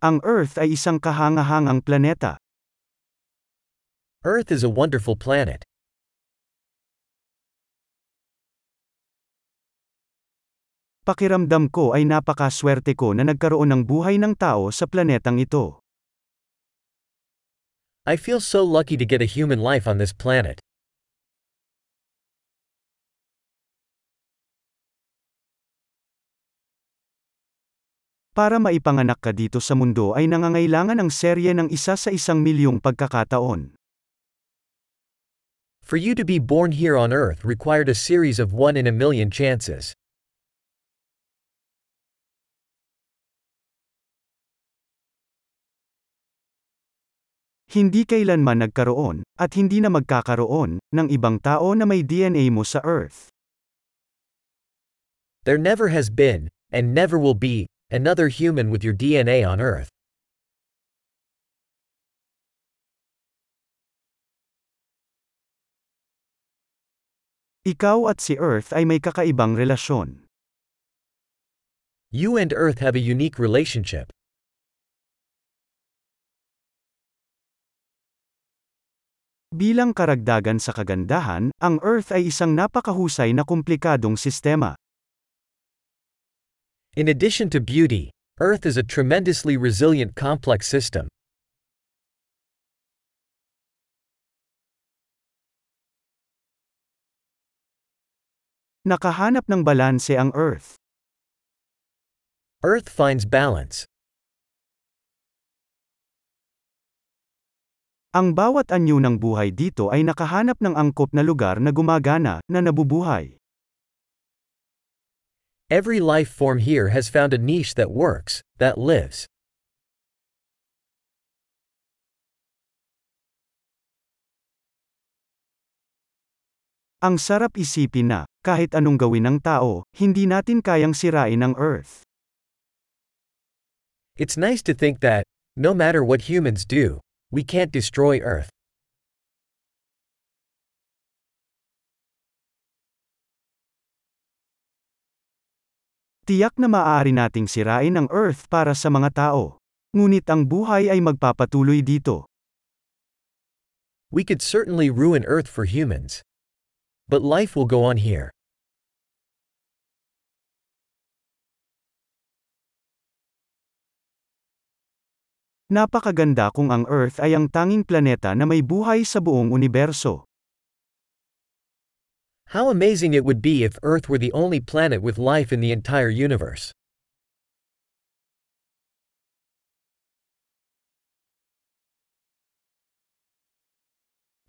Ang Earth ay isang kahangahangang planeta. Earth is a wonderful planet. Pakiramdam ko ay napakaswerte ko na nagkaroon ng buhay ng tao sa planetang ito. I feel so lucky to get a human life on this planet. Para maipanganak ka dito sa mundo ay nangangailangan ng serye ng isa sa isang milyong pagkakataon. For you to be born here on Earth required a series of one in a million chances. Hindi kailanman nagkaroon, at hindi na magkakaroon, ng ibang tao na may DNA mo sa Earth. There never has been, and never will be, another human with your DNA on Earth. Ikaw at si Earth ay may kakaibang relasyon. You and Earth have a unique relationship. Bilang karagdagan sa kagandahan, ang Earth ay isang napakahusay na komplikadong sistema. In addition to beauty, Earth is a tremendously resilient complex system. Nakahanap ng balanse ang Earth. Earth finds balance. Ang bawat anyo ng buhay dito ay nakahanap ng angkop na lugar na gumagana, na nabubuhay. Every life form here has found a niche that works, that lives. Ang sarap isipin na, kahit anong gawin ng tao, hindi natin kayang sirain ang Earth. It's nice to think that, no matter what humans do, we can't destroy Earth. Tiyak na maaari nating sirain ang Earth para sa mga tao. Ngunit ang buhay ay magpapatuloy dito. We could certainly ruin Earth for humans. But life will go on here. Napakaganda kung ang Earth ay ang tanging planeta na may buhay sa buong universo. How amazing it would be if Earth were the only planet with life in the entire universe.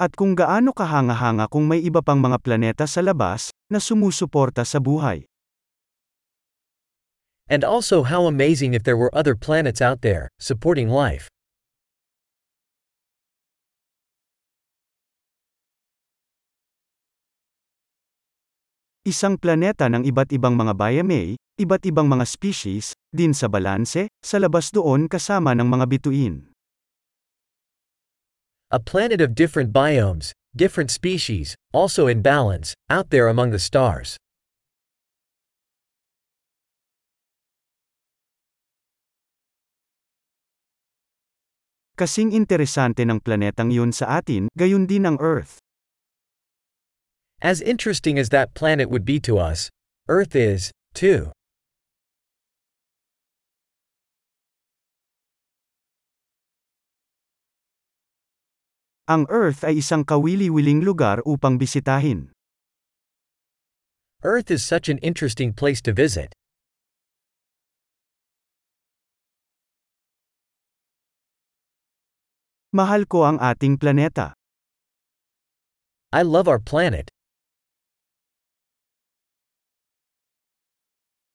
At kung gaano kahanga-hanga kung may iba pang mga planeta sa labas, na sumusuporta sa buhay. And also how amazing if there were other planets out there, supporting life. Isang planeta ng iba't ibang mga biome, iba't ibang mga species, din sa balanse, sa labas doon kasama ng mga bituin. A planet of different biomes, different species, also in balance, out there among the stars. Kasing interesante ng planetang yun sa atin, gayon din ang Earth. As interesting as that planet would be to us, Earth is, too. Ang Earth ay isang kawili-wiling lugar upang bisitahin. Earth is such an interesting place to visit. Mahal ko ang ating planeta. I love our planet.